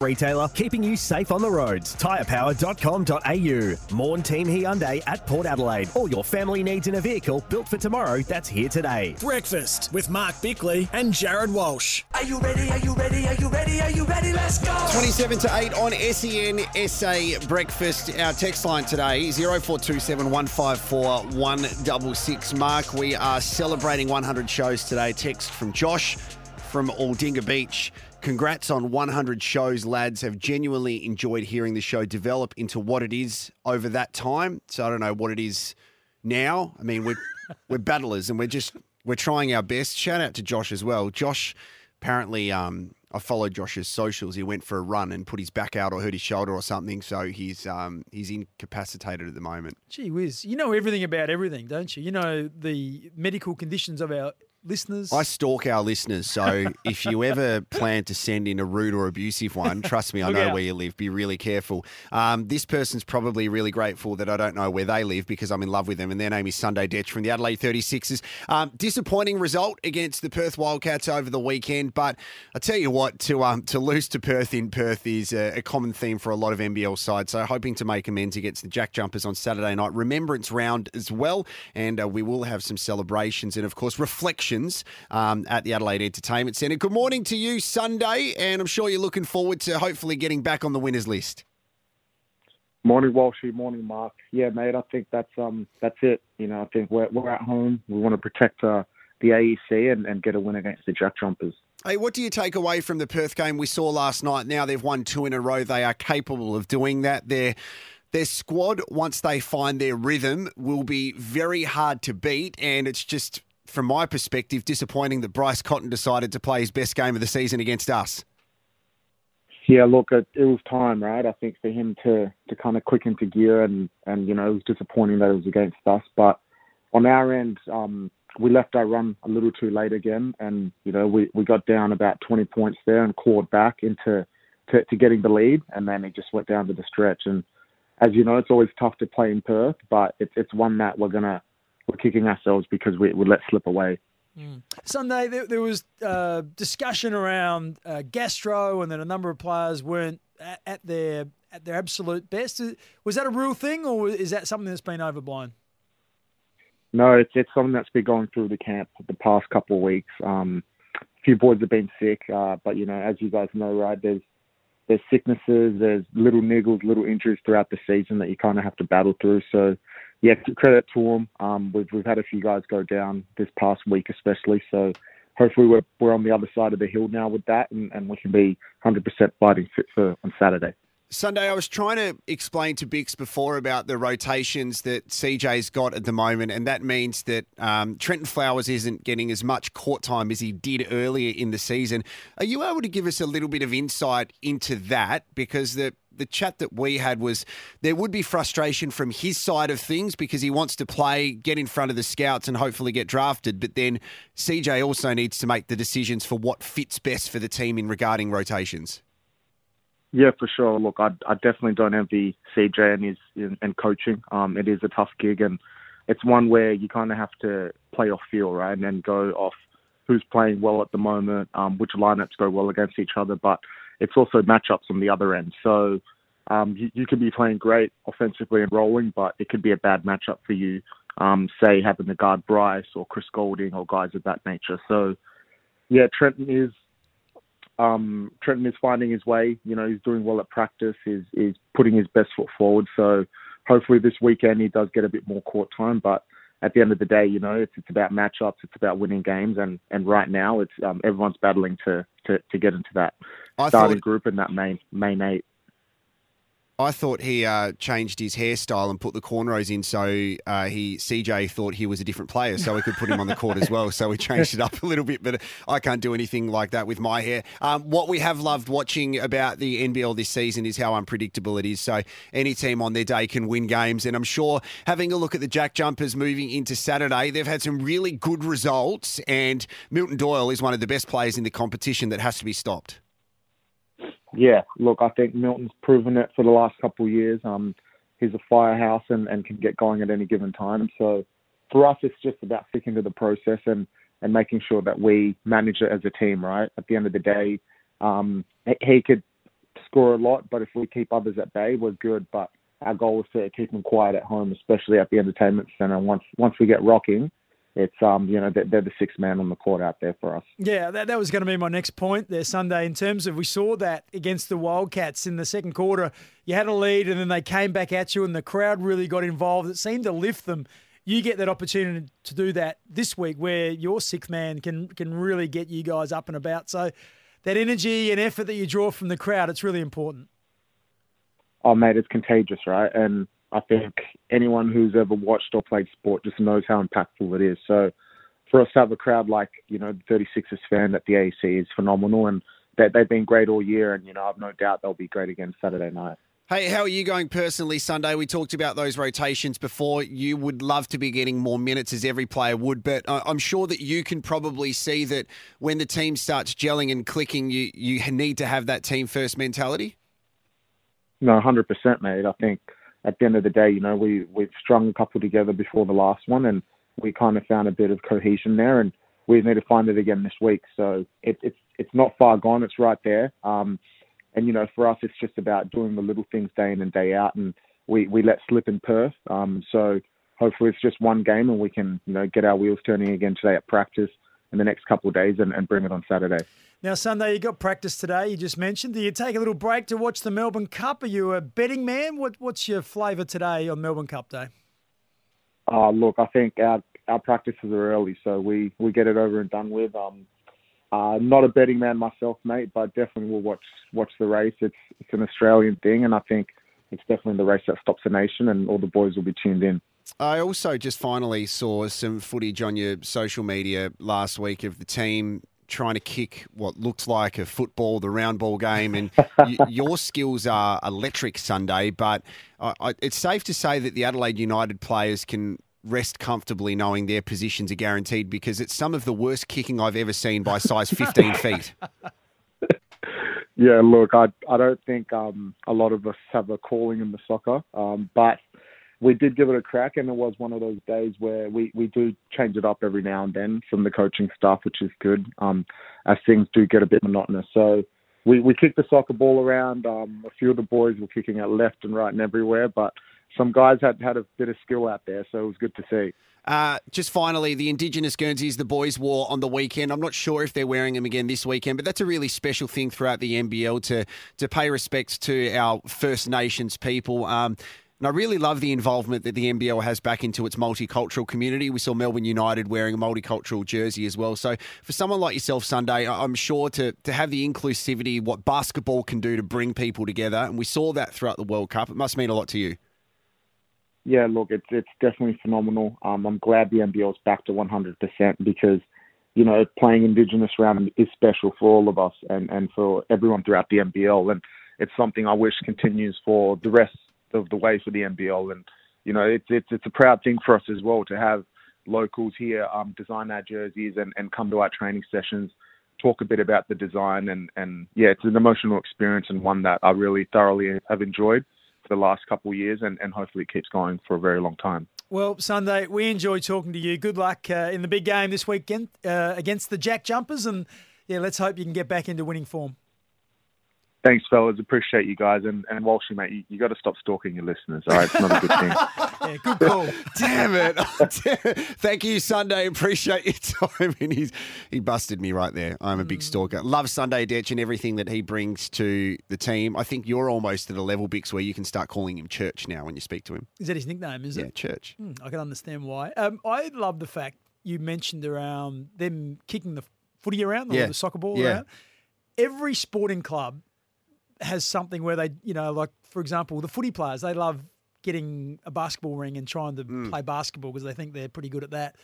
retailer keeping you safe on the roads. Tyrepower.com.au. Morn Team Hyundai at Port Adelaide. All your family needs in a vehicle built for tomorrow that's here today. Breakfast with Mark Bickley and Jared Walsh. Are you ready? Are you ready? Are you ready? Are you ready? Let's go! 27 to 8 on SEN SA Breakfast. Our text line today 0427 154 166. Mark, we are celebrating 100 shows today. Text from Josh from Aldinga Beach. Congrats on 100 shows, lads. Have genuinely enjoyed hearing the show develop into what it is over that time. So I don't know what it is now. I mean, we're we're battlers and we're just we're trying our best. Shout out to Josh as well. Josh apparently um I followed Josh's socials. He went for a run and put his back out or hurt his shoulder or something. So he's um he's incapacitated at the moment. Gee whiz, you know everything about everything, don't you? You know the medical conditions of our listeners. I stalk our listeners, so if you ever plan to send in a rude or abusive one, trust me, I know out. where you live. Be really careful. Um, this person's probably really grateful that I don't know where they live because I'm in love with them, and their name is Sunday Dech from the Adelaide 36ers. Um, disappointing result against the Perth Wildcats over the weekend, but I tell you what, to um, to lose to Perth in Perth is a, a common theme for a lot of NBL sides. So hoping to make amends against the Jack Jumpers on Saturday night. Remembrance round as well, and uh, we will have some celebrations and of course reflections um, at the Adelaide Entertainment Centre. Good morning to you, Sunday, and I'm sure you're looking forward to hopefully getting back on the winners list. Morning, Walshy. Morning, Mark. Yeah, mate. I think that's um that's it. You know, I think we're we're at home. We want to protect uh, the AEC and, and get a win against the Jack Jumpers. Hey, what do you take away from the Perth game we saw last night? Now they've won two in a row. They are capable of doing that. Their their squad, once they find their rhythm, will be very hard to beat. And it's just, from my perspective, disappointing that Bryce Cotton decided to play his best game of the season against us. Yeah, look, it, it was time, right? I think for him to to kind of click into gear, and and you know, it was disappointing that it was against us. But on our end, um, we left our run a little too late again, and you know, we we got down about 20 points there and clawed back into to, to getting the lead, and then it just went down to the stretch. And as you know, it's always tough to play in Perth, but it's it's one that we're gonna we're kicking ourselves because we we let slip away. Sunday, there, there was uh, discussion around uh, Gastro, and then a number of players weren't at, at their at their absolute best. Was that a real thing, or is that something that's been overblown? No, it's it's something that's been going through the camp the past couple of weeks. Um, a few boys have been sick, uh, but you know, as you guys know, right, there's there's sicknesses, there's little niggles, little injuries throughout the season that you kind of have to battle through. So, yeah, credit to them. Um, we've we've had a few guys go down this past week, especially. So, hopefully, we're we're on the other side of the hill now with that, and, and we can be 100% fighting fit for on Saturday. Sunday, I was trying to explain to Bicks before about the rotations that CJ's got at the moment, and that means that um, Trenton Flowers isn't getting as much court time as he did earlier in the season. Are you able to give us a little bit of insight into that? Because the the chat that we had was there would be frustration from his side of things because he wants to play, get in front of the scouts, and hopefully get drafted. But then CJ also needs to make the decisions for what fits best for the team in regarding rotations. Yeah, for sure. Look, I, I definitely don't envy CJ and his and, and coaching. Um, it is a tough gig, and it's one where you kind of have to play off feel, right, and then go off who's playing well at the moment, um, which lineups go well against each other. But it's also matchups on the other end. So um, you, you could be playing great offensively and rolling, but it could be a bad matchup for you. Um, say having to guard Bryce or Chris Goulding or guys of that nature. So yeah, Trenton is um, Trenton is finding his way. You know, he's doing well at practice. He's, he's putting his best foot forward. So hopefully this weekend he does get a bit more court time. But at the end of the day, you know, it's it's about matchups. It's about winning games. And, and right now, it's um, everyone's battling to, to, to get into that I starting thought- group and that main main eight. I thought he uh, changed his hairstyle and put the cornrows in, so uh, he CJ thought he was a different player, so we could put him on the court as well. So we changed it up a little bit, but I can't do anything like that with my hair. Um, what we have loved watching about the NBL this season is how unpredictable it is. So any team on their day can win games, and I'm sure having a look at the Jack Jumpers moving into Saturday, they've had some really good results, and Milton Doyle is one of the best players in the competition that has to be stopped. Yeah, look, I think Milton's proven it for the last couple of years. Um, he's a firehouse and, and can get going at any given time. So for us, it's just about sticking to the process and, and making sure that we manage it as a team, right? At the end of the day, um, he- could score a lot, but if we keep others at bay, we're good. But our goal is to keep them quiet at home, especially at the entertainment centre. Once once we get rocking, it's um you know they're, the sixth man on the court out there for us. Yeah, that, that was going to be my next point there Sunday. In terms of we saw that against the Wildcats in the second quarter, you had a lead and then they came back at you, and the crowd really got involved. It seemed to lift them. You get that opportunity to do that this week, where your sixth man can can really get you guys up and about. So that energy and effort that you draw from the crowd, it's really important. Oh mate, it's contagious, right? And I think anyone who's ever watched or played sport just knows how impactful it is. So for us to have a crowd like, you know, the 36ers fan at the AEC is phenomenal and they, they've been great all year and, you know, I've no doubt they'll be great again Saturday night. Hey, how are you going personally Sunday? We talked about those rotations before. You would love to be getting more minutes as every player would, but I'm sure that you can probably see that when the team starts gelling and clicking, you, you need to have that team first mentality. No, 100%, mate. I think at the end of the day, you know, we, we've strung a couple together before the last one and we kind of found a bit of cohesion there and we need to find it again this week. So it, it's, it's not far gone. It's right there. Um, and you know, for us, it's just about doing the little things day in and day out, and we we let slip in Perth. Um, so hopefully, it's just one game, and we can you know get our wheels turning again today at practice in the next couple of days, and, and bring it on Saturday. Now, Sunday, you got practice today. You just mentioned. Do you take a little break to watch the Melbourne Cup? Are you a betting man? What What's your flavour today on Melbourne Cup Day? Uh, look, I think our our practices are early, so we, we get it over and done with. Um, uh, not a betting man myself, mate, but definitely will watch watch the race. It's it's an Australian thing, and I think it's definitely the race that stops the nation, and all the boys will be tuned in. I also just finally saw some footage on your social media last week of the team trying to kick what looks like a football, the round ball game, and y- your skills are electric Sunday. But I, I, it's safe to say that the Adelaide United players can rest comfortably knowing their positions are guaranteed because it's some of the worst kicking I've ever seen by size 15 feet. Yeah, look, I I don't think um, a lot of us have a calling in the soccer, um, but we did give it a crack, and it was one of those days where we, we do change it up every now and then from the coaching staff, which is good, um, as things do get a bit monotonous. So we, we kicked the soccer ball around. Um, a few of the boys were kicking it left and right and everywhere, but some guys had had a bit of skill out there, so it was good to see. Uh, just finally, the Indigenous Guernseys the boys wore on the weekend. I'm not sure if they're wearing them again this weekend, but that's a really special thing throughout the NBL to to pay respects to our First Nations people. Um, and I really love the involvement that the NBL has back into its multicultural community. We saw Melbourne United wearing a multicultural jersey as well. So for someone like yourself, Sunday, I'm sure to, to have the inclusivity, what basketball can do to bring people together, and we saw that throughout the World Cup, it must mean a lot to you. Yeah, look, it's it's definitely phenomenal. Um, I'm glad the NBL is back to 100% because, you know, playing Indigenous round is special for all of us and, and for everyone throughout the NBL. And it's something I wish continues for the rest of the way for the NBL. And, you know, it's, it's, it's a proud thing for us as well to have locals here um, design our jerseys and, and come to our training sessions, talk a bit about the design. And, and yeah, it's an emotional experience and one that I really thoroughly have enjoyed for the last couple of years, and, and hopefully it keeps going for a very long time. Well, Sunday, we enjoy talking to you. Good luck uh, in the big game this weekend uh, against the Jack Jumpers, and yeah, let's hope you can get back into winning form. Thanks, fellas. Appreciate you guys. And, and Walshy, mate, you, you got to stop stalking your listeners. All right, it's not a good thing. yeah, good call. damn it. Thank you, Sunday. Appreciate your time. And he's, he busted me right there. I'm a big stalker. Love Sunday Dech and everything that he brings to the team. I think you're almost at a level, Bicks, where you can start calling him Church now when you speak to him. Is that his nickname, is yeah, it? Church. Hmm, I can understand why. Um, I love the fact you mentioned around them kicking the footy around, or Yeah. the soccer ball Yeah. around. Every sporting club has something where they, you know, like for example, the footy players, they love getting a basketball ring and trying to Mm. play basketball because they think they're pretty good at that.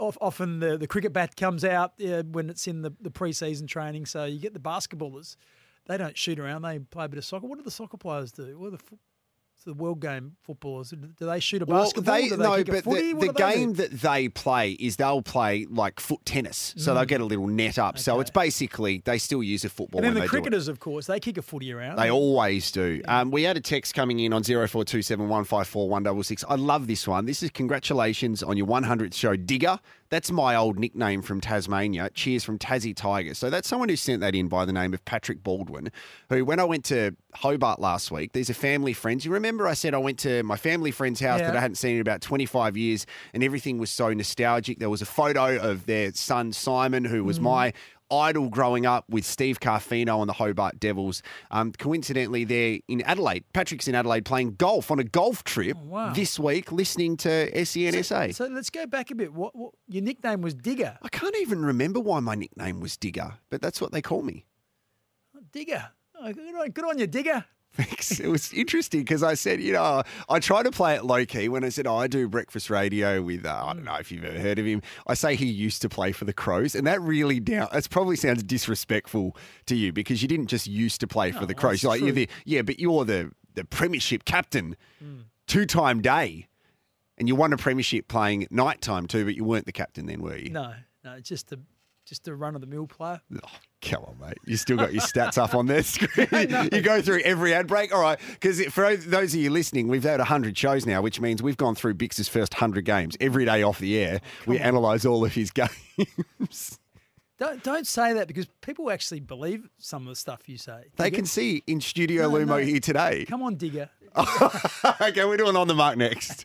Of- Often the, the cricket bat comes out uh, when it's in the, the pre-season training. So you get the basketballers, they don't shoot around, they play a bit of soccer. What do the soccer players do? What are the, fo- the world game footballers, do they shoot a basketball? Well, they, do they no, but the, the they do? game that they play is they'll play like foot tennis. So they'll get a little net up. So it's basically, they still use a football And then the cricketers, of course, they kick a footy around. They always do. Um, we had a text coming in on 0427 154 166. I love this one. This is congratulations on your 100th show, Digger. That's my old nickname from Tasmania. Cheers from Tassie Tigers. So that's someone who sent that in by the name of Patrick Baldwin, who, when I went to Hobart last week, these are family friends. You remember I said I went to my family friend's house Yeah. that I hadn't seen in about 25 years and everything was so nostalgic. There was a photo of their son, Simon, who was mm. my idol growing up with Steve Carfino and the Hobart Devils. Um, coincidentally, they're in Adelaide. Patrick's in Adelaide playing golf on a golf trip wow. this week, listening to SENSA. So let's go back a bit. What, what your nickname was Digger? I can't even remember why my nickname was Digger, but that's what they call me. Digger. Oh, good, on, good on you, Digger. Thanks. It was interesting because I said, you know, I try to play it low key when I said, oh, I do breakfast radio with, uh, I don't know if you've ever heard of him. I say he used to play for the Crows, and that really down. That probably sounds disrespectful to you because you didn't just used to play for the Crows. like you're the yeah, but you're the the premiership captain, two time day, and you won a premiership playing at night time too. But you weren't the captain then, were you? No, no, just a just a run of the mill player. Oh, come on, mate. You still got your stats up on their screen. you go through every ad break. All right. Because for those of you listening, we've had 100 shows now, which means we've gone through Bicks's first 100 games. Every day off the air, we analyse all of his games. Don't don't say that because people actually believe some of the stuff you say. they can see in Studio No, Lumo no. here today. Come on, Digger. okay, we're doing On the Mark next.